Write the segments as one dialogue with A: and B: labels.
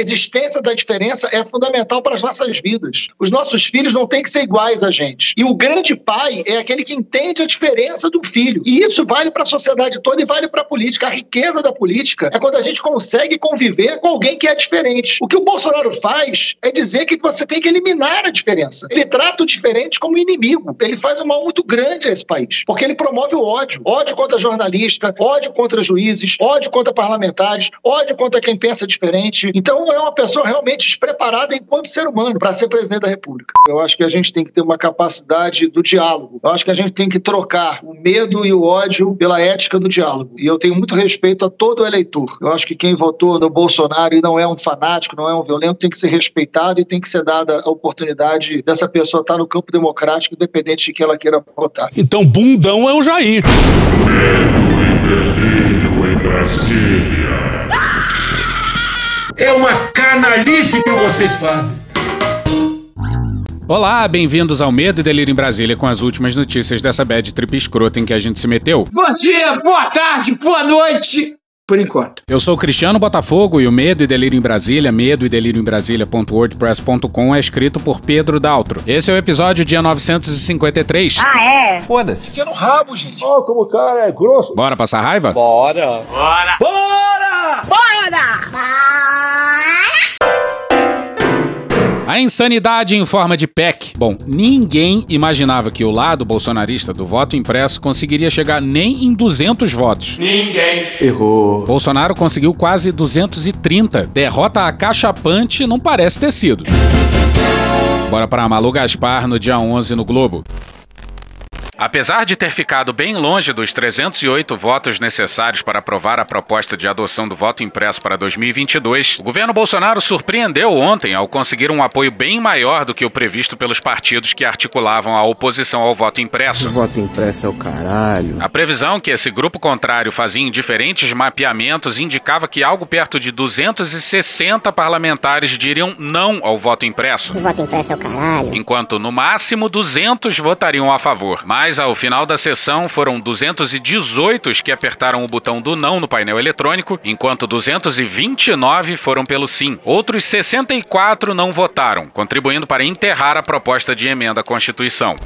A: existência da diferença é fundamental para as nossas vidas. Os nossos filhos não têm que ser iguais a gente. E o grande pai é aquele que entende a diferença do filho. E isso vale para a sociedade toda e vale para a política. A riqueza da política é quando a gente consegue conviver com alguém que é diferente. O que o Bolsonaro faz é dizer que você tem que eliminar a diferença. Ele trata o diferente como inimigo. Ele faz um mal muito grande a esse país, porque ele promove o ódio. Ódio contra jornalista, ódio contra juízes, ódio contra parlamentares, ódio contra quem pensa diferente. Então é uma pessoa realmente despreparada enquanto ser humano para ser presidente da República. Eu acho que a gente tem que ter uma capacidade do diálogo. Eu acho que a gente tem que trocar o medo e o ódio pela ética do diálogo. E eu tenho muito respeito a todo eleitor. Eu acho que quem votou no Bolsonaro e não é um fanático, não é um violento, tem que ser respeitado e tem que ser dada a oportunidade dessa pessoa estar no campo democrático, independente de que ela queira votar.
B: Então, bundão é o Jair.
C: Medo e delírio em Brasília.
D: É uma canalice que vocês fazem.
E: Olá, bem-vindos ao Medo e Delírio em Brasília com as últimas notícias dessa bad trip escrota em que a gente se meteu.
D: Bom dia, boa tarde, boa noite. Por enquanto.
E: Eu sou Cristiano Botafogo e o Medo e Delírio em Brasília, medo e delírio em Brasília.wordpress.com é escrito por Pedro Daltro. Esse é o episódio dia 953.
F: Ah, é?
E: Foda-se.
D: Enfia no rabo, gente.
G: Ó, como o cara é grosso.
E: Bora passar raiva?
F: Bora!
E: A insanidade em forma de PEC. Bom, ninguém imaginava que o lado bolsonarista do voto impresso conseguiria chegar nem em 200 votos.
G: Errou.
E: Bolsonaro conseguiu quase 230. Derrota acachapante não parece ter sido. Bora para Malu Gaspar no dia 11 no Globo. Apesar de ter ficado bem longe dos 308 votos necessários para aprovar a proposta de adoção do voto impresso para 2022, o governo Bolsonaro surpreendeu ontem ao conseguir um apoio bem maior do que o previsto pelos partidos que articulavam a oposição ao voto impresso.
G: Voto impresso é o caralho.
E: A previsão que esse grupo contrário fazia em diferentes mapeamentos indicava que algo perto de 260 parlamentares diriam não ao voto impresso,
F: O voto impresso é o caralho.
E: enquanto no máximo 200 votariam a favor. Mas ao final da sessão foram 218 os que apertaram o botão do não no painel eletrônico, enquanto 229 foram pelo sim. Outros 64 não votaram, contribuindo para enterrar a proposta de emenda à Constituição.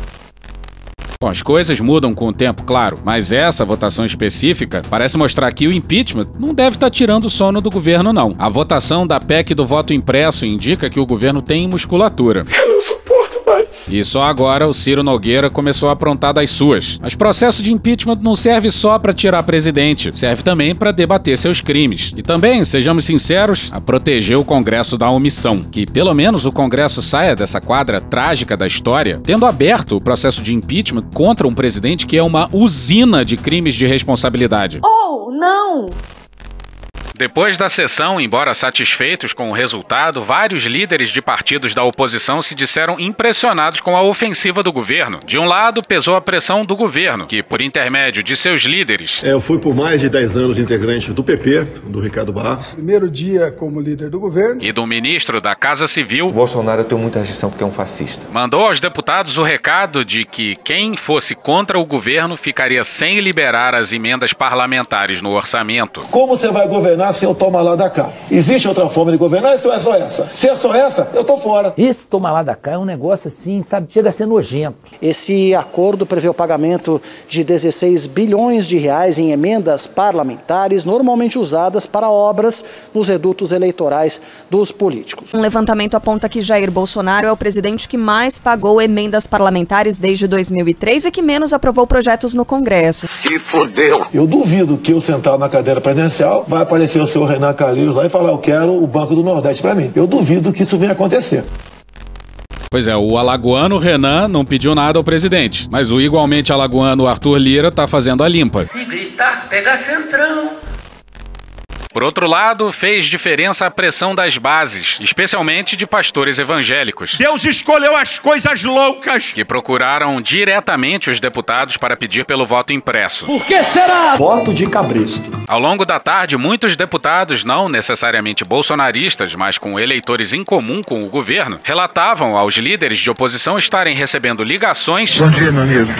E: Bom, as coisas mudam com o tempo, claro, mas essa votação específica parece mostrar que o impeachment não deve estar tirando o sono do governo, não. A votação da PEC do voto impresso indica que o governo tem musculatura. E só agora o Ciro Nogueira começou a aprontar das suas. Mas processo de impeachment não serve só para tirar presidente, serve também para debater seus crimes. E também, sejamos sinceros, a proteger o Congresso da omissão. Que pelo menos o Congresso saia dessa quadra trágica da história, tendo aberto o processo de impeachment contra um presidente que é uma usina de crimes de responsabilidade.
F: Oh, não!
E: Depois da sessão, embora satisfeitos com o resultado, vários líderes de partidos da oposição se disseram impressionados com a ofensiva do governo. De um lado, pesou a pressão do governo, que, por intermédio de seus líderes,
H: É, Eu fui por mais de 10 anos integrante do PP, do Ricardo Barros.
G: Primeiro dia como líder do governo.
E: e do ministro da Casa Civil,
I: Bolsonaro eu tenho muita rejeição porque é um fascista.
E: mandou aos deputados o recado de que quem fosse contra o governo ficaria sem liberar as emendas parlamentares no orçamento.
D: Como você vai governar se eu tomar lá da cá? Existe outra forma de governar ou é só essa? Se é só essa, eu tô fora.
J: Esse toma lá da cá é um negócio assim, sabe, chega a ser nojento.
K: Esse acordo prevê o pagamento de 16 bilhões de reais em emendas parlamentares normalmente usadas para obras nos redutos eleitorais dos políticos.
L: Um levantamento aponta que Jair Bolsonaro é o presidente que mais pagou emendas parlamentares desde 2003 e que menos aprovou projetos no Congresso.
C: Se fodeu.
D: Eu duvido que eu sentado na cadeira presidencial vai aparecer o senhor Renan Calheiros lá e falar eu quero o Banco do Nordeste para mim. Eu duvido que isso venha acontecer.
E: Pois é, o alagoano Renan não pediu nada ao presidente, mas o igualmente alagoano Arthur Lira tá fazendo a limpa.
D: Se gritar, pega centrão.
E: Por outro lado, fez diferença a pressão das bases, especialmente de pastores evangélicos,
B: Deus escolheu as coisas loucas.
E: que procuraram diretamente os deputados para pedir pelo voto impresso.
D: Por que será?
G: Voto de cabresto.
E: Ao longo da tarde, muitos deputados, não necessariamente bolsonaristas, mas com eleitores em comum com o governo, relatavam aos líderes de oposição estarem recebendo ligações
D: dia, meu amigo.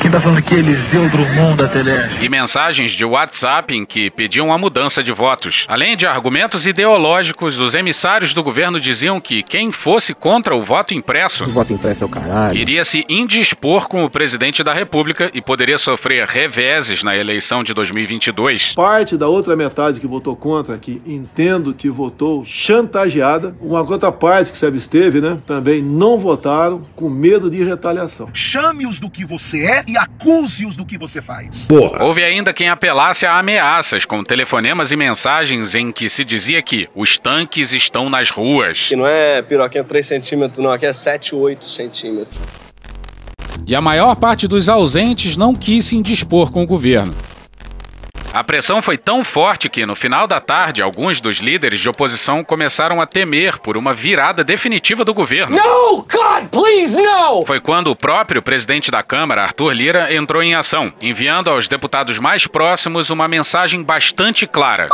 D: Quem tá falando aqui é Eliseu Drummond da Teleste.
E: e mensagens de WhatsApp em que pediam a mudança de votos. Além de argumentos ideológicos, os emissários do governo diziam que quem fosse contra o voto impresso
G: O voto impresso é o caralho.
E: iria se indispor com o presidente da República e poderia sofrer reveses na eleição de 2022.
D: Parte da outra metade que votou contra, que entendo que votou chantageada, uma outra parte que se absteve, né, também não votaram com medo de retaliação.
M: Chame-os do que você é e acuse-os do que você faz.
E: Houve ainda quem apelasse a ameaças, com telefonemas e mensagens em que se dizia que os tanques estão nas ruas.
N: Que não é piroquinha 3 centímetros, não, aqui é 7, 8 centímetros.
E: E a maior parte dos ausentes não quis se indispor com o governo. A pressão foi tão forte que, no final da tarde, alguns dos líderes de oposição começaram a temer por uma virada definitiva do governo.
O: No, God, please, no!
E: Foi quando o próprio presidente da Câmara, Arthur Lira, entrou em ação, enviando aos deputados mais próximos uma mensagem bastante clara.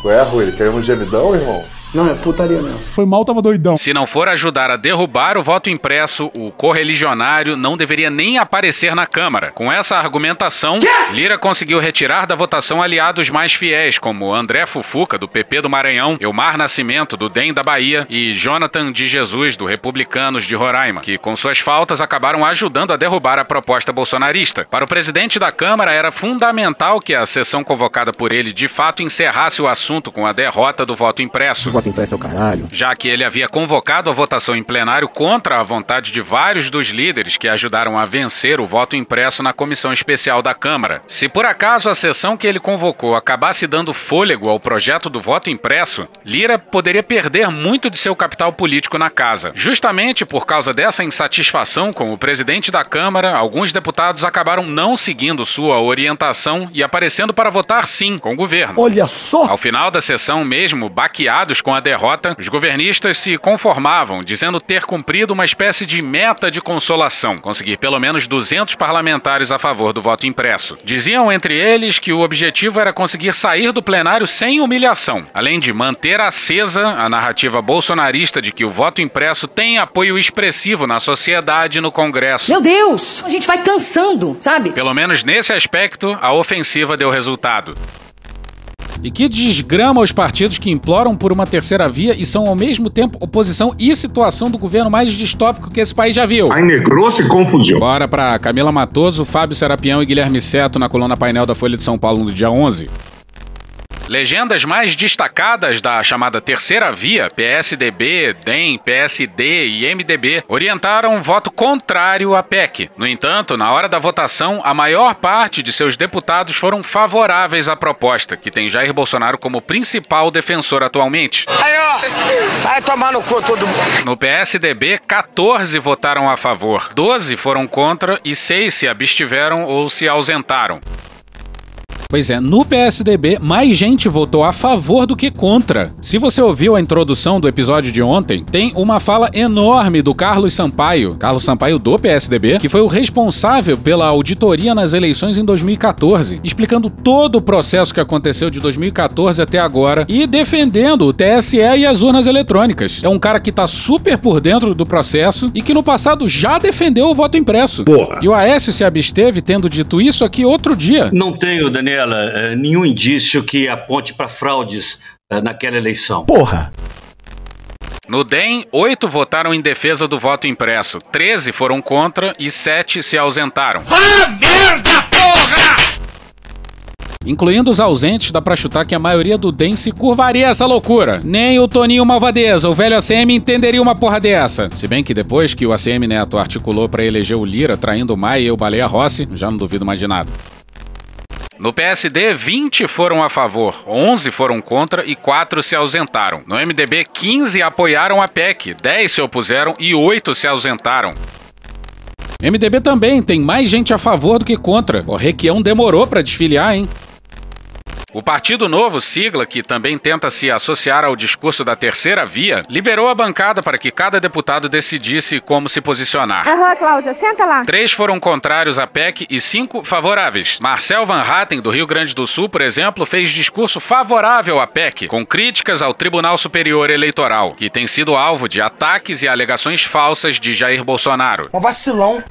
H: Qual é, Rui? Ele quer um gemidão, irmão?
K: Não, é putaria mesmo.
P: Foi mal, tava doidão.
E: Se não for ajudar a derrubar o voto impresso, o correligionário não deveria nem aparecer na Câmara. Com essa argumentação, Lira conseguiu retirar da votação aliados mais fiéis, como André Fufuca, do PP do Maranhão, Elmar Nascimento, do DEM da Bahia, e Jonathan de Jesus, do Republicanos de Roraima, que, com suas faltas, acabaram ajudando a derrubar a proposta bolsonarista. Para o presidente da Câmara, era fundamental que a sessão convocada por ele de fato encerrasse o assunto com a derrota do voto impresso.
G: O voto impresso é o caralho.
E: Já que ele havia convocado a votação em plenário contra a vontade de vários dos líderes que ajudaram a vencer o voto impresso na comissão especial da Câmara. Se por acaso a sessão que ele convocou acabasse dando fôlego ao projeto do voto impresso, Lira poderia perder muito de seu capital político na casa. Justamente por causa dessa insatisfação com o presidente da Câmara, alguns deputados acabaram não seguindo sua orientação e aparecendo para votar sim com o governo.
P: Olha só!
E: Ao final da sessão, mesmo baqueados com a derrota, os governistas se conformavam, dizendo ter cumprido uma espécie de meta de consolação, conseguir pelo menos 200 parlamentares a favor do voto impresso. Diziam entre eles que o objetivo era conseguir sair do plenário sem humilhação, além de manter acesa a narrativa bolsonarista de que o voto impresso tem apoio expressivo na sociedade e no Congresso.
O: Meu Deus, a gente vai cansando, sabe?
E: Pelo menos nesse aspecto, a ofensiva deu resultado. E que desgrama os partidos que imploram por uma terceira via e são ao mesmo tempo oposição e situação do governo mais distópico que esse país já viu.
C: Ai, negrou-se confusão.
E: Bora pra Camila Matoso, Fábio Serapião e Guilherme Seto na coluna painel da Folha de São Paulo no dia 11. Legendas mais destacadas da chamada Terceira Via, PSDB, DEM, PSD e MDB, orientaram um voto contrário à PEC. No entanto, na hora da votação, a maior parte de seus deputados foram favoráveis à proposta, que tem Jair Bolsonaro como principal defensor atualmente.
O: Aí, ó, vai tomar no cu todo mundo.
E: No PSDB, 14 votaram a favor, 12 foram contra e 6 se abstiveram ou se ausentaram. Pois é, no PSDB, mais gente votou a favor do que contra. Se você ouviu a introdução do episódio de ontem, tem uma fala enorme do Carlos Sampaio, Carlos Sampaio do PSDB, que foi o responsável pela auditoria nas eleições em 2014, explicando todo o processo que aconteceu de 2014 até agora e defendendo o TSE e as urnas eletrônicas. É um cara que tá super por dentro do processo e que no passado já defendeu o voto impresso.
H: Porra.
E: E o Aécio se absteve tendo dito isso aqui outro dia.
Q: Não tenho, Daniela, eh, nenhum indício que aponte para fraudes eh, naquela eleição.
P: Porra!
E: No DEM, oito votaram em defesa do voto impresso, 13 foram contra e sete se ausentaram.
O: Ah, merda, porra!
E: Incluindo os ausentes, dá pra chutar que a maioria do DEM se curvaria a essa loucura. Nem o Toninho Malvadeza, o velho ACM, entenderia uma porra dessa. Se bem que depois que o ACM Neto articulou pra eleger o Lira, traindo o Maia e o Baleia Rossi, já não duvido mais de nada. No PSD, 20 foram a favor, 11 foram contra e 4 se ausentaram. No MDB, 15 apoiaram a PEC, 10 se opuseram e 8 se ausentaram. MDB também tem mais gente a favor do que contra. O Requião demorou pra desfiliar, hein? O Partido Novo, sigla que também tenta se associar ao discurso da terceira via, liberou a bancada para que cada deputado decidisse como se posicionar.
R: Aham, Cláudia, senta lá.
E: Três foram contrários à PEC e cinco favoráveis. Marcel Van Hatten, do Rio Grande do Sul, por exemplo, fez discurso favorável à PEC, com críticas ao Tribunal Superior Eleitoral, que tem sido alvo de ataques e alegações falsas de Jair Bolsonaro.
M: Um vacilão.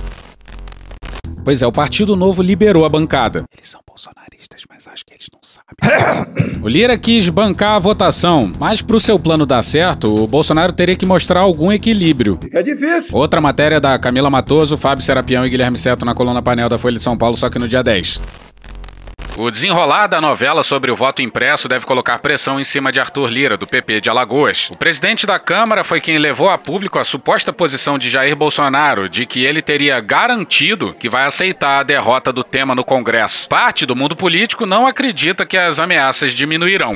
E: Pois é, o Partido Novo liberou a bancada. Eles são bolsonaristas, mas acho que eles não sabem. o Lira quis bancar a votação, mas pro seu plano dar certo, o Bolsonaro teria que mostrar algum equilíbrio.
D: É difícil.
E: Outra matéria da Camila Matoso, Fábio Serapião e Guilherme Seto na coluna painel da Folha de São Paulo, só que no dia 10. O desenrolar da novela sobre o voto impresso deve colocar pressão em cima de Arthur Lira, do PP de Alagoas. O presidente da Câmara foi quem levou a público a suposta posição de Jair Bolsonaro de que ele teria garantido que vai aceitar a derrota do tema no Congresso. Parte do mundo político não acredita que as ameaças diminuirão.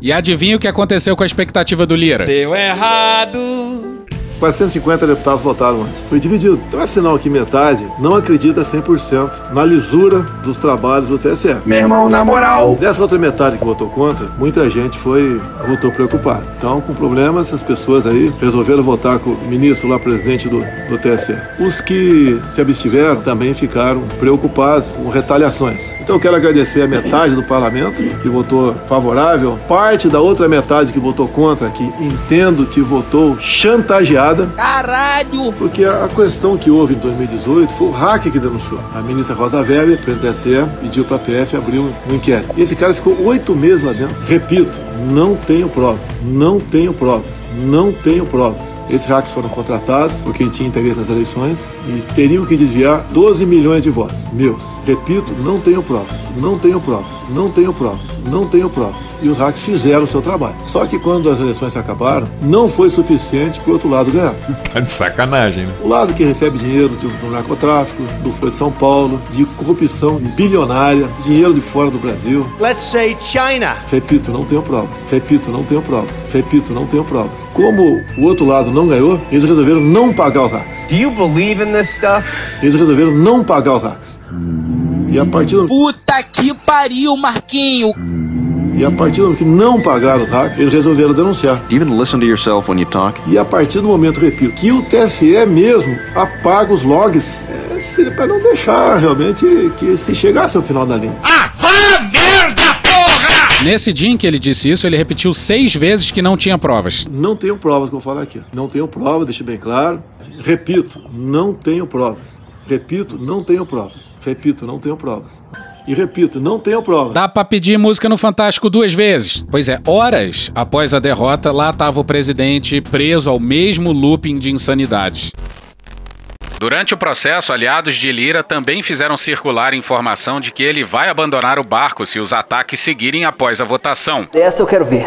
E: E adivinha o que aconteceu com a expectativa do Lira?
P: Deu errado.
D: 450 deputados votaram antes. Foi dividido. Então é sinal que metade não acredita 100% na lisura dos trabalhos do TSE.
P: Meu irmão, na moral.
D: Dessa outra metade que votou contra, muita gente foi votou preocupada. Então, com problemas, essas pessoas aí resolveram votar com o ministro lá, presidente do, do TSE. Os que se abstiveram também ficaram preocupados com retaliações. Então, eu quero agradecer a metade do parlamento que votou favorável, parte da outra metade que votou contra, que entendo que votou chantageado
O: Caralho!
D: Porque a questão que houve em 2018 foi o hack que denunciou. A ministra Rosa Weber, presidente do TSE, pediu para a PF abrir um, um inquérito. E esse cara ficou oito meses lá dentro. Repito, não tenho provas. Não tenho provas. Não tenho provas. Esses hacks foram contratados por quem tinha interesse nas eleições e teriam que desviar 12 milhões de votos meus. Repito, não tenho provas, não tenho provas, não tenho provas, não tenho provas. E os hacks fizeram o seu trabalho. Só que quando as eleições se acabaram, não foi suficiente para o outro lado ganhar.
R: Tá de sacanagem, né?
D: O lado que recebe dinheiro do, do narcotráfico, do Folha de São Paulo, de corrupção bilionária, dinheiro de fora do Brasil.
M: Let's say China.
D: Repito, não tenho provas. Repito, não tenho provas. Repito, não tenho provas. Como o outro lado não ganhou, eles resolveram não pagar os hacks.
P: Do you believe in this stuff?
D: Eles resolveram não pagar os hacks. E a partir do...
O: Puta que pariu, Marquinho!
D: E a partir do que não pagaram os hacks, eles resolveram denunciar.
G: Even listen to yourself when you talk.
D: E a partir do momento, repito, que o TSE mesmo apaga os logs é, para não deixar realmente que se chegasse ao final da linha.
O: Ah, ah!
E: Nesse dia em que ele disse isso, ele repetiu seis vezes que não tinha provas.
D: Não tenho provas que eu vou falar aqui. Não tenho provas, deixe bem claro. Repito, não tenho provas. Repito, não tenho provas. Repito, não tenho provas. E repito, não tenho prova.
E: Dá pra pedir música no Fantástico duas vezes. Pois é, horas após a derrota, lá estava o presidente preso ao mesmo looping de insanidades. Durante o processo, aliados de Lira também fizeram circular informação de que ele vai abandonar o barco se os ataques seguirem após a votação.
J: Essa eu quero ver.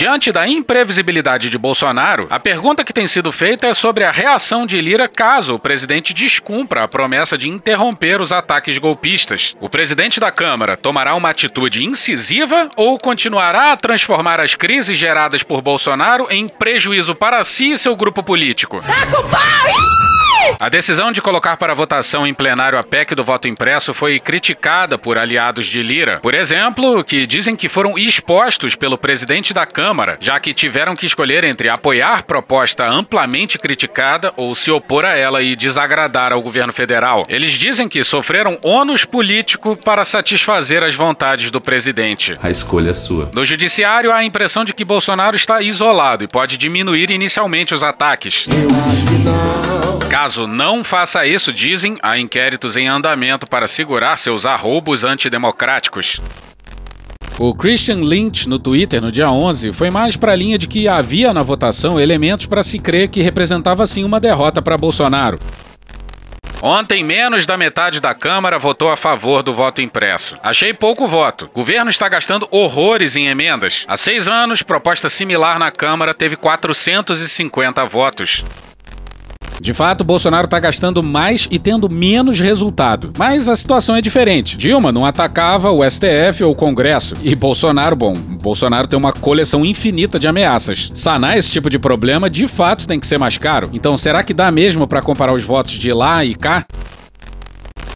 E: Diante da imprevisibilidade de Bolsonaro, a pergunta que tem sido feita é sobre a reação de Lira caso o presidente descumpra a promessa de interromper os ataques golpistas. O presidente da Câmara tomará uma atitude incisiva ou continuará a transformar as crises geradas por Bolsonaro em prejuízo para si e seu grupo político?
O: Tá com pau!
E: A decisão de colocar para votação em plenário a PEC do voto impresso foi criticada por aliados de Lira. Por exemplo, que dizem que foram expostos pelo presidente da Câmara, já que tiveram que escolher entre apoiar proposta amplamente criticada ou se opor a ela e desagradar ao governo federal. Eles dizem que sofreram ônus político para satisfazer as vontades do presidente.
R: A escolha é sua.
E: No judiciário, há a impressão de que Bolsonaro está isolado e pode diminuir inicialmente os ataques. Caso não faça isso, dizem, há inquéritos em andamento para segurar seus arroubos antidemocráticos. O Christian Lynch, no Twitter, no dia 11, foi mais para a linha de que havia na votação elementos para se crer que representava sim uma derrota para Bolsonaro. Ontem, menos da metade da Câmara votou a favor do voto impresso. Achei pouco voto. O governo está gastando horrores em emendas. Há seis anos, proposta similar na Câmara teve 450 votos. De fato, Bolsonaro está gastando mais e tendo menos resultado. Mas a situação é diferente. Dilma não atacava o STF ou o Congresso. E Bolsonaro, bom, Bolsonaro tem uma coleção infinita de ameaças. Sanar esse tipo de problema de fato tem que ser mais caro. Então, será que dá mesmo para comparar os votos de lá e cá?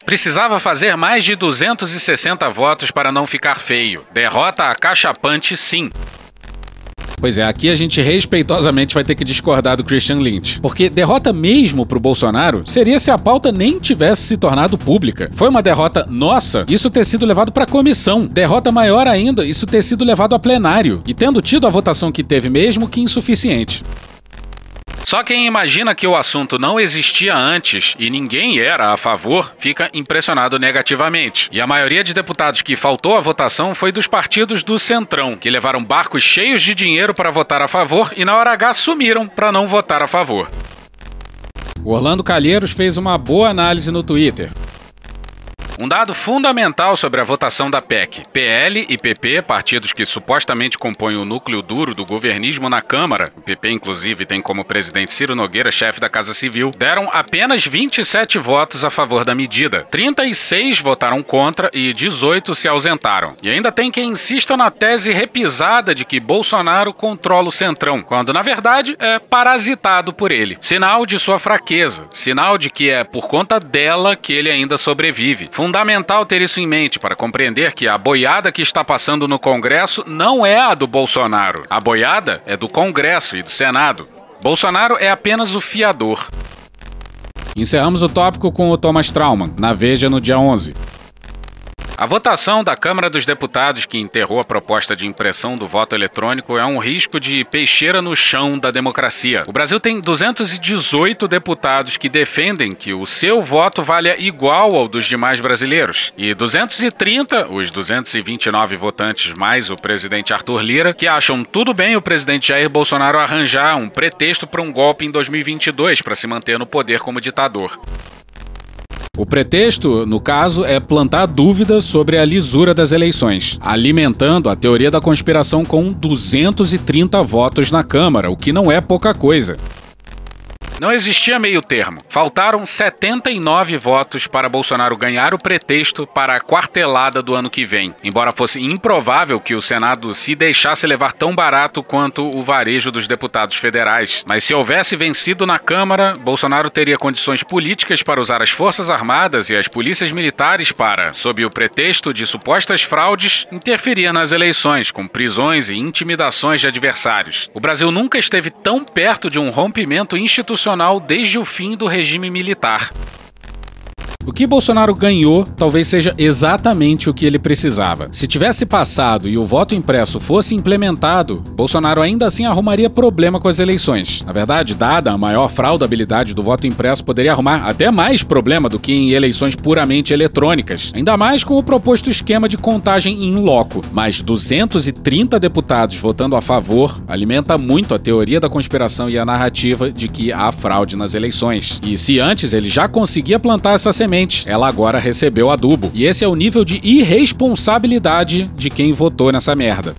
E: Precisava fazer mais de 260 votos para não ficar feio. Derrota acachapante, sim. Pois é, aqui a gente respeitosamente vai ter que discordar do Christian Lynch. Porque derrota mesmo pro Bolsonaro seria se a pauta nem tivesse se tornado pública. Foi uma derrota nossa, isso ter sido levado pra comissão. Derrota maior ainda, isso ter sido levado a plenário. E tendo tido a votação que teve mesmo que insuficiente. Só quem imagina que o assunto não existia antes e ninguém era a favor, fica impressionado negativamente. E a maioria de deputados que faltou à votação foi dos partidos do Centrão, que levaram barcos cheios de dinheiro para votar a favor e na hora H sumiram para não votar a favor.
S: O Orlando Calheiros fez uma boa análise no Twitter.
E: Um dado fundamental sobre a votação da PEC: PL e PP, partidos que supostamente compõem o núcleo duro do governismo na Câmara, o PP inclusive tem como presidente Ciro Nogueira, chefe da Casa Civil, deram apenas 27 votos a favor da medida. 36 votaram contra e 18 se ausentaram. E ainda tem quem insista na tese repisada de que Bolsonaro controla o Centrão, quando na verdade é parasitado por ele. Sinal de sua fraqueza, sinal de que é por conta dela que ele ainda sobrevive fundamental ter isso em mente para compreender que a boiada que está passando no Congresso não é a do Bolsonaro. A boiada é do Congresso e do Senado. Bolsonaro é apenas o fiador.
S: Encerramos o tópico com o Thomas Trauman, na Veja no dia 11.
E: A votação da Câmara dos Deputados que enterrou a proposta de impressão do voto eletrônico é um risco de peixeira no chão da democracia. O Brasil tem 218 deputados que defendem que o seu voto valha igual ao dos demais brasileiros e 230, os 229 votantes mais o presidente Arthur Lira, que acham tudo bem o presidente Jair Bolsonaro arranjar um pretexto para um golpe em 2022 para se manter no poder como ditador.
S: O pretexto, no caso, é plantar dúvida sobre a lisura das eleições, alimentando a teoria da conspiração com 230 votos na Câmara, o que não é pouca coisa.
E: Não existia meio termo. Faltaram 79 votos para Bolsonaro ganhar o pretexto para a quartelada do ano que vem. Embora fosse improvável que o Senado se deixasse levar tão barato quanto o varejo dos deputados federais. Mas se houvesse vencido na Câmara, Bolsonaro teria condições políticas para usar as Forças Armadas e as polícias militares para, sob o pretexto de supostas fraudes, interferir nas eleições, com prisões e intimidações de adversários. O Brasil nunca esteve tão perto de um rompimento institucional desde o fim do regime militar.
S: O que Bolsonaro ganhou talvez seja exatamente o que ele precisava. Se tivesse passado e o voto impresso fosse implementado, Bolsonaro ainda assim arrumaria problema com as eleições. Na verdade, dada a maior fraudabilidade do voto impresso, poderia arrumar até mais problema do que em eleições puramente eletrônicas. Ainda mais com o proposto esquema de contagem em loco. Mas 230 deputados votando a favor alimenta muito a teoria da conspiração e a narrativa de que há fraude nas eleições. E se antes ele já conseguia plantar essa semente, ela agora recebeu adubo. E esse é o nível de irresponsabilidade de quem votou nessa merda.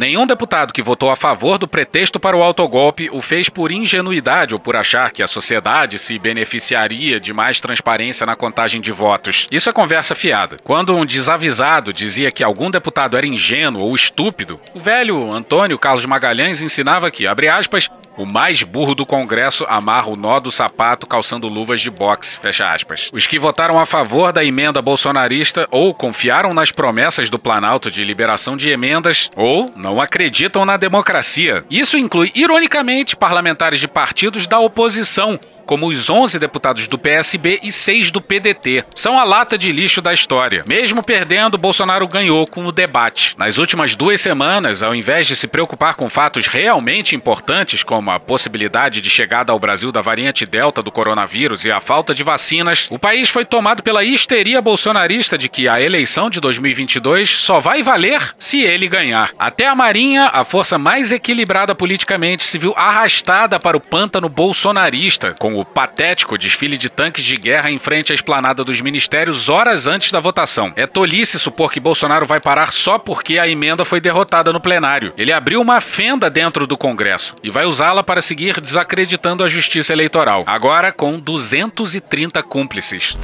E: Nenhum deputado que votou a favor do pretexto para o autogolpe o fez por ingenuidade ou por achar que a sociedade se beneficiaria de mais transparência na contagem de votos. Isso é conversa fiada. Quando um desavisado dizia que algum deputado era ingênuo ou estúpido, o velho Antônio Carlos Magalhães ensinava que, abre aspas, o mais burro do Congresso amarra o nó do sapato calçando luvas de boxe, fecha aspas. Os que votaram a favor da emenda bolsonarista ou confiaram nas promessas do Planalto de liberação de emendas ou não acreditam na democracia. Isso inclui, ironicamente, parlamentares de partidos da oposição, como os 11 deputados do PSB e 6 do PDT. São a lata de lixo da história. Mesmo perdendo, Bolsonaro ganhou com o debate. Nas últimas duas semanas, ao invés de se preocupar com fatos realmente importantes, como a possibilidade de chegada ao Brasil da variante Delta do coronavírus e a falta de vacinas, o país foi tomado pela histeria bolsonarista de que a eleição de 2022 só vai valer se ele ganhar. Até a Marinha, a força mais equilibrada politicamente, se viu arrastada para o pântano bolsonarista, com o patético desfile de tanques de guerra em frente à esplanada dos ministérios horas antes da votação. É tolice supor que Bolsonaro vai parar só porque a emenda foi derrotada no plenário. Ele abriu uma fenda dentro do Congresso e vai usá-la para seguir desacreditando a justiça eleitoral, agora com 230 cúmplices.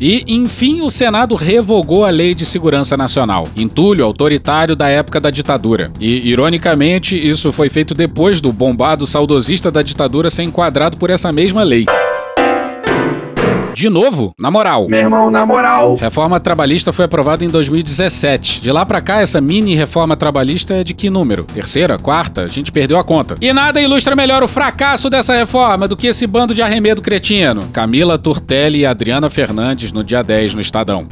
S: E, enfim, o Senado revogou a Lei de Segurança Nacional, entulho autoritário da época da ditadura. E, ironicamente, isso foi feito depois do bombado saudosista da ditadura ser enquadrado por essa mesma lei. De novo, na moral.
P: Meu irmão, na moral.
S: Reforma trabalhista foi aprovada em 2017. De lá pra cá, essa mini reforma trabalhista é de que número? Terceira? Quarta? A gente perdeu a conta. E nada ilustra melhor o fracasso dessa reforma do que esse bando de arremedo cretino. Camila Turtelli e Adriana Fernandes no dia 10 no Estadão.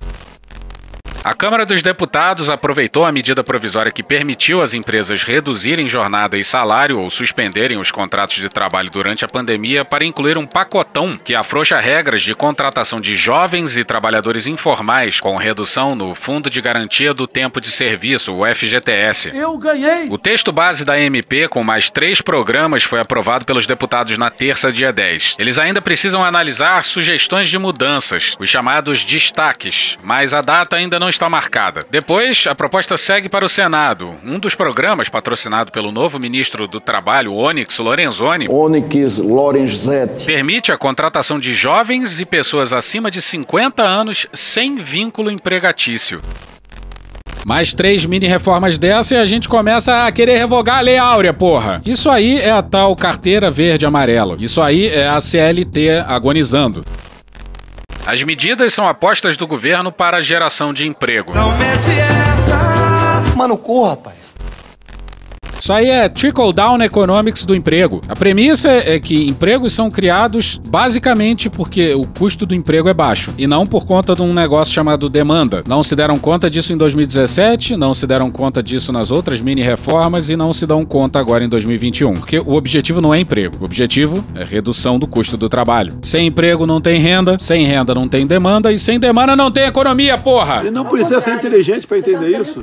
E: A Câmara dos Deputados aproveitou a medida provisória que permitiu às empresas reduzirem jornada e salário ou suspenderem os contratos de trabalho durante a pandemia para incluir um pacotão que afrouxa regras de contratação de jovens e trabalhadores informais, com redução no Fundo de Garantia do Tempo de Serviço, o FGTS.
T: Eu ganhei!
E: O texto base da MP, com mais três programas, foi aprovado pelos deputados na terça, dia 10. Eles ainda precisam analisar sugestões de mudanças, os chamados destaques, mas a data ainda não está marcada. Depois, a proposta segue para o Senado. Um dos programas, patrocinado pelo novo ministro do Trabalho, Onyx Lorenzoni,
U: Onyx Lorenzetti,
E: permite a contratação de jovens e pessoas acima de 50 anos sem vínculo empregatício.
S: Mais três mini reformas dessa e a gente começa a querer revogar a Lei Áurea, porra. Isso aí é a tal carteira verde amarelo. Isso aí é a CLT agonizando.
E: As medidas são apostas do governo para a geração de emprego.
T: Não mete essa!
M: Mano, corra, rapaz.
S: Isso aí é trickle-down economics do emprego. A premissa é que empregos são criados basicamente porque o custo do emprego é baixo e não por conta de um negócio chamado demanda. Não se deram conta disso em 2017, não se deram conta disso nas outras mini reformas e não se dão conta agora em 2021. Porque o objetivo não é emprego, o objetivo é redução do custo do trabalho. Sem emprego não tem renda, sem renda não tem demanda e sem demanda não tem economia, porra!
D: Ele não precisa ser inteligente para entender isso.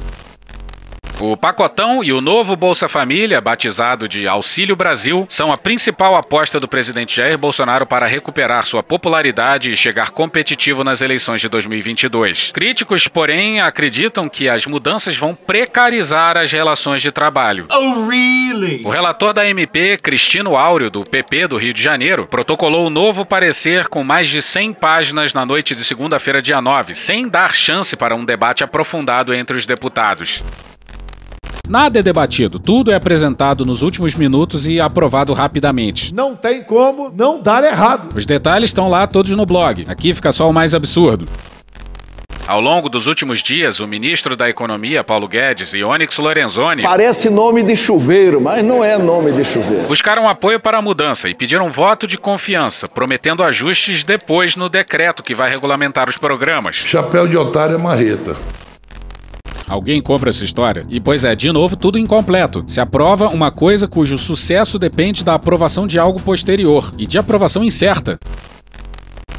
E: O pacotão e o novo Bolsa Família, batizado de Auxílio Brasil, são a principal aposta do presidente Jair Bolsonaro para recuperar sua popularidade e chegar competitivo nas eleições de 2022. Críticos, porém, acreditam que as mudanças vão precarizar as relações de trabalho.
M: Oh, really?
E: O relator da MP, Cristino Áureo, do PP do Rio de Janeiro, protocolou o novo parecer com mais de 100 páginas na noite de segunda-feira, dia 9, sem dar chance para um debate aprofundado entre os deputados.
S: Nada é debatido, tudo é apresentado nos últimos minutos e aprovado rapidamente.
T: Não tem como não dar errado.
S: Os detalhes estão lá todos no blog. Aqui fica só o mais absurdo.
E: Ao longo dos últimos dias, o ministro da Economia, Paulo Guedes, e Onyx Lorenzoni
U: Parece nome de chuveiro, mas não é nome de chuveiro.
E: buscaram apoio para a mudança e pediram voto de confiança, prometendo ajustes depois no decreto que vai regulamentar os programas.
C: Chapéu de otário é marreta.
S: Alguém compra essa história? E pois é, de novo, tudo incompleto. Se aprova uma coisa cujo sucesso depende da aprovação de algo posterior e de aprovação incerta.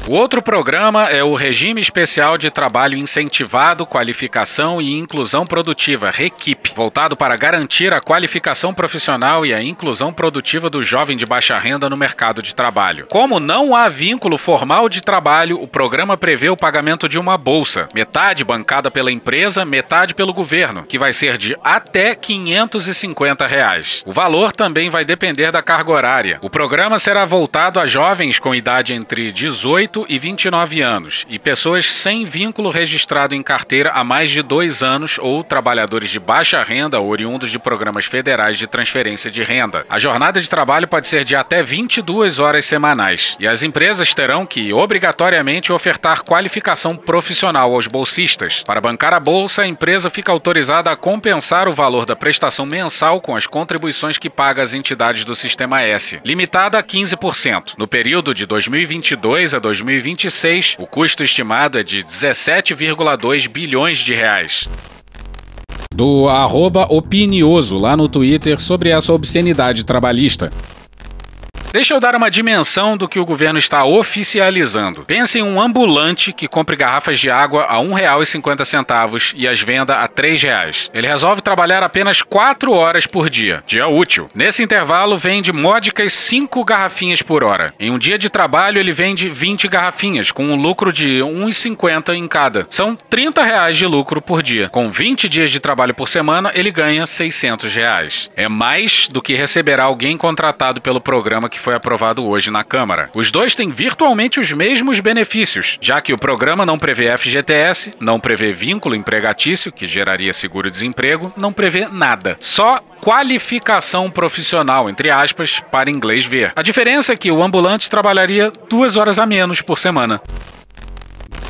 E: O outro programa é o Regime Especial de Trabalho Incentivado, Qualificação e Inclusão Produtiva, REQIP, voltado para garantir a qualificação profissional e a inclusão produtiva do jovem de baixa renda no mercado de trabalho. Como não há vínculo formal de trabalho, o programa prevê o pagamento de uma bolsa, metade bancada pela empresa, metade pelo governo, que vai ser de até 550 reais. O valor também vai depender da carga horária. O programa será voltado a jovens com idade entre 18 e 29 anos e pessoas sem vínculo registrado em carteira há mais de dois anos ou trabalhadores de baixa renda oriundos de programas federais de transferência de renda. A jornada de trabalho pode ser de até 22 horas semanais e as empresas terão que obrigatoriamente ofertar qualificação profissional aos bolsistas. Para bancar a bolsa, a empresa fica autorizada a compensar o valor da prestação mensal com as contribuições que paga às entidades do Sistema S, limitada a 15%. No período de 2022 a 2026, o custo estimado é de 17,2 bilhões de reais.
S: Do arroba opinioso lá no Twitter sobre essa obscenidade trabalhista.
E: Deixa eu dar uma dimensão do que o governo está oficializando. Pense em um ambulante que compre garrafas de água a R$ 1,50 e as venda a R$ 3,00. Ele resolve trabalhar apenas 4 horas por dia, dia útil. Nesse intervalo, vende módicas 5 garrafinhas por hora. Em um dia de trabalho, ele vende 20 garrafinhas, com um lucro de R$ 1,50 em cada. São 30 reais de lucro por dia. Com 20 dias de trabalho por semana, ele ganha 600 reais. É mais do que receberá alguém contratado pelo programa que foi aprovado hoje na Câmara. Os dois têm virtualmente os mesmos benefícios, já que o programa não prevê FGTS, não prevê vínculo empregatício, que geraria seguro-desemprego, não prevê nada. Só qualificação profissional, entre aspas, para inglês ver. A diferença é que o ambulante trabalharia duas horas a menos por semana.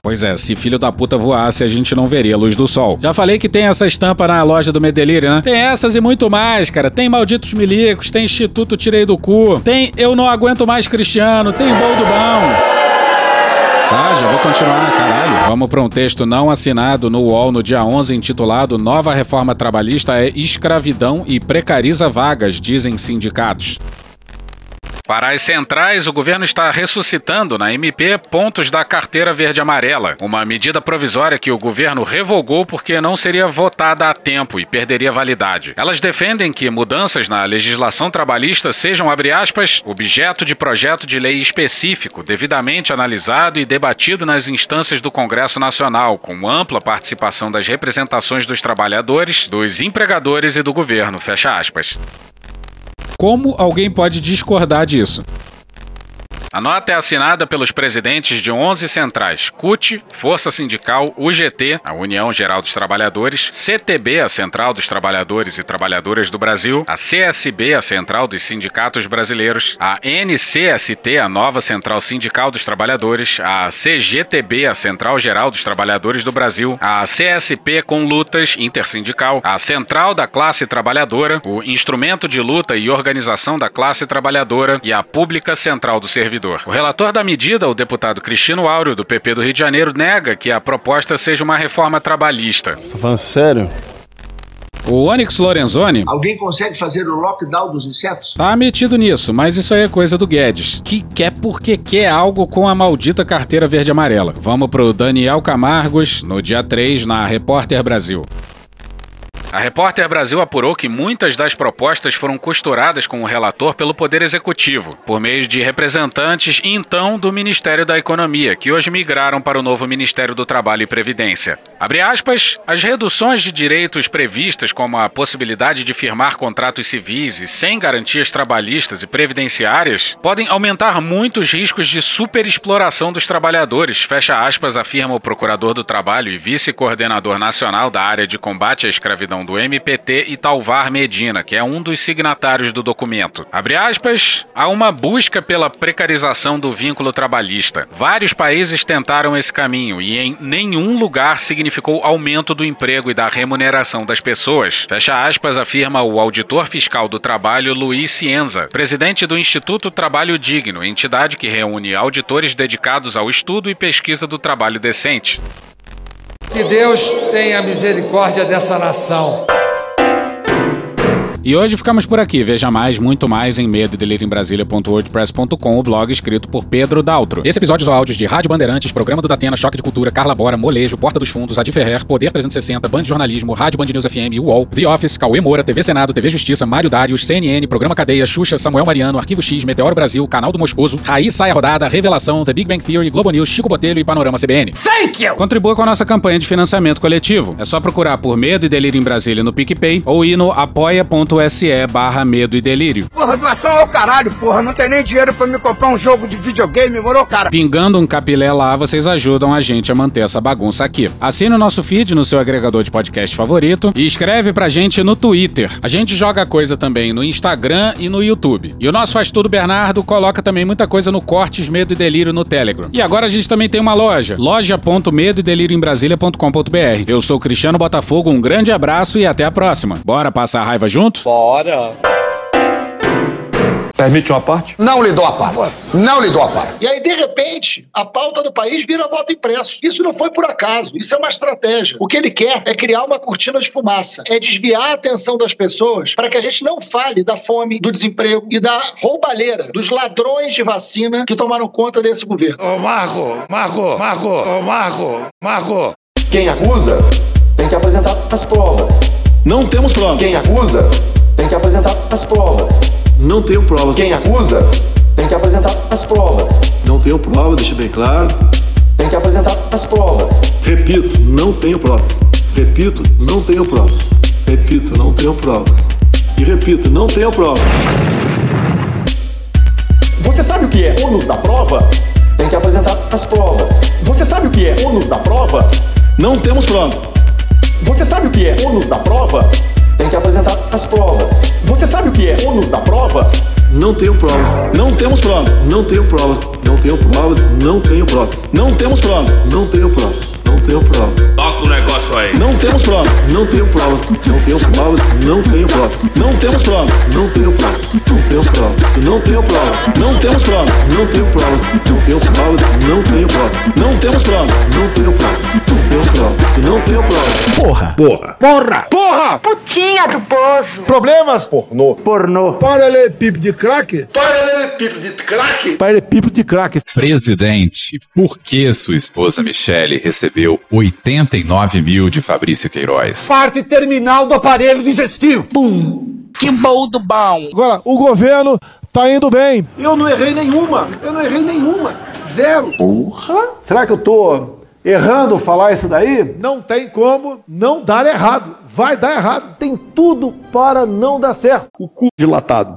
S: Pois é, se filho da puta voasse, a gente não veria a luz do sol. Já falei que tem essa estampa na loja do Medelírio, né? Tem essas e muito mais, cara. Tem Malditos Milicos, tem Instituto Tirei do Cu, tem Eu Não Aguento Mais Cristiano, tem Bol do Bão. Tá, já vou continuar, caralho. Vamos para um texto não assinado no UOL no dia 11, intitulado Nova Reforma Trabalhista é Escravidão e Precariza Vagas, dizem sindicatos.
E: Para as centrais, o governo está ressuscitando na MP pontos da carteira verde-amarela, uma medida provisória que o governo revogou porque não seria votada a tempo e perderia validade. Elas defendem que mudanças na legislação trabalhista sejam, aspas, objeto de projeto de lei específico, devidamente analisado e debatido nas instâncias do Congresso Nacional, com ampla participação das representações dos trabalhadores, dos empregadores e do governo, fecha aspas.
S: Como alguém pode discordar disso?
E: A nota é assinada pelos presidentes de 11 centrais: CUT, Força Sindical, UGT, a União Geral dos Trabalhadores, CTB, a Central dos Trabalhadores e Trabalhadoras do Brasil, a CSB, a Central dos Sindicatos Brasileiros, a NCST, a Nova Central Sindical dos Trabalhadores, a CGTB, a Central Geral dos Trabalhadores do Brasil, a CSP com Lutas Intersindical, a Central da Classe Trabalhadora, o Instrumento de Luta e Organização da Classe Trabalhadora e a Pública Central do Servidor. O relator da medida, o deputado Cristino Áureo, do PP do Rio de Janeiro, nega que a proposta seja uma reforma trabalhista.
V: Você tá falando sério?
S: O Onyx Lorenzoni.
M: Alguém consegue fazer o lockdown dos insetos?
S: Tá metido nisso, mas isso aí é coisa do Guedes, que quer porque quer algo com a maldita carteira verde-amarela. Vamos pro Daniel Camargos, no dia 3, na Repórter Brasil.
E: A Repórter Brasil apurou que muitas das propostas foram costuradas com o relator pelo Poder Executivo, por meio de representantes então do Ministério da Economia, que hoje migraram para o novo Ministério do Trabalho e Previdência. Abre aspas, as reduções de direitos previstas, como a possibilidade de firmar contratos civis e sem garantias trabalhistas e previdenciárias, podem aumentar muito os riscos de superexploração dos trabalhadores, fecha aspas, afirma o Procurador do Trabalho e Vice-Coordenador Nacional da área de combate à escravidão do MPT e Talvar Medina, que é um dos signatários do documento. Abre aspas, há uma busca pela precarização do vínculo trabalhista. Vários países tentaram esse caminho e em nenhum lugar significou aumento do emprego e da remuneração das pessoas. Fecha aspas, afirma o auditor fiscal do trabalho Luiz Cienza, presidente do Instituto Trabalho Digno, entidade que reúne auditores dedicados ao estudo e pesquisa do trabalho decente.
T: Que Deus tenha misericórdia dessa nação.
S: E hoje ficamos por aqui. Veja mais, muito mais em medo em o blog escrito por Pedro Daltro. Esse episódio são áudios de Rádio Bandeirantes, Programa do Datena, Choque de Cultura, Carla Bora, Molejo, Porta dos Fundos, Adi Ferrer, Poder 360, Band Jornalismo, Rádio Band News FM, UOL, The Office, Cauê Moura, TV Senado, TV Justiça, Mário Darius, CNN, Programa Cadeia, Xuxa, Samuel Mariano, Arquivo X, Meteoro Brasil, Canal do Moscoso, Raiz Saia Rodada, Revelação, The Big Bang Theory, Globo News, Chico Botelho e Panorama CBN.
O: Thank you!
S: Contribua com a nossa campanha de financiamento coletivo. É só procurar por Medo e Delírio em Brasília no PicPay ou ir no apoia.se barra medo e delírio.
O: Porra, doação ao caralho, porra. Não tem nem dinheiro pra me comprar um jogo de videogame, moro, cara?
S: Pingando um capilé lá, vocês ajudam a gente a manter essa bagunça aqui. Assine o nosso feed no seu agregador de podcast favorito e escreve pra gente no Twitter. A gente joga coisa também no Instagram e no YouTube. E o nosso Faz Tudo Bernardo coloca também muita coisa no Cortes Medo e Delírio no Telegram. E agora a gente também tem uma loja, loja.medo e delírio em Brasília.com.br. Eu sou Cristiano Botafogo, um grande abraço e até a próxima. Bora passar a raiva junto?
N: Bora!
V: Permite uma parte?
M: Não lhe dou a parte. Não lhe dou a parte. E aí, de repente, a pauta do país vira voto impresso. Isso não foi por acaso. Isso é uma estratégia. O que ele quer é criar uma cortina de fumaça. É desviar a atenção das pessoas para que a gente não fale da fome, do desemprego e da roubalheira, dos ladrões de vacina que tomaram conta desse governo.
T: Ô, Marco, Marco, Marco, ô, Marco, Marco.
I: Quem acusa tem que apresentar as provas.
H: Não temos provas.
I: Quem acusa tem que apresentar as provas.
D: Não tenho prova.
I: Quem acusa tem que apresentar as provas.
D: Não tenho prova, deixa bem claro.
I: Tem que apresentar as provas.
D: Repito, não tenho provas. Repito, não tenho provas. Repito, não tenho provas. E repito, não tenho provas.
I: Você sabe o que é ônus da prova? Tem que apresentar as provas. Você sabe o que é ônus da prova?
H: Não temos prova.
I: Você sabe o que é ônus da prova? Tem que apresentar as provas. Você sabe o que é ônus da prova?
D: Não tenho prova.
H: Não temos prova.
D: Não tenho prova. Não tenho prova. Não tenho prova.
H: Não temos prova.
D: Não tenho prova. Não tenho prova.
R: Negócio aí.
D: Não temos prova. Não tenho prova. Não tenho prova. Não tenho prova. Não temos prova. Não tenho prova. Não tenho prova. Não tenho prova. Não temos prova. Não tenho prova. Não tenho prova. Não tenho prova. Não temos prova. Não tenho prova. Não tenho prova. Não tenho prova.
T: Porra.
R: Porra.
T: Porra.
R: Porra!
W: Putinha do poço.
T: Problemas?
R: Pornô.
T: Pornô.
O: Paralelepípedo de craque?
R: Paralelepípedo de craque.
T: Paralelepípedo de craque.
V: Presidente, por que sua esposa Michele recebeu 89 mil de Fabrício Queiroz?
O: Parte terminal do aparelho digestivo.
W: Pum. Que bom do bom.
T: Agora, o governo tá indo bem.
D: Eu não errei nenhuma. Eu não errei nenhuma. Zero.
T: Porra.
D: Será que eu tô errando falar isso daí?
T: Não tem como não dar errado. Vai dar errado.
D: Tem tudo para não dar certo.
U: O cu dilatado.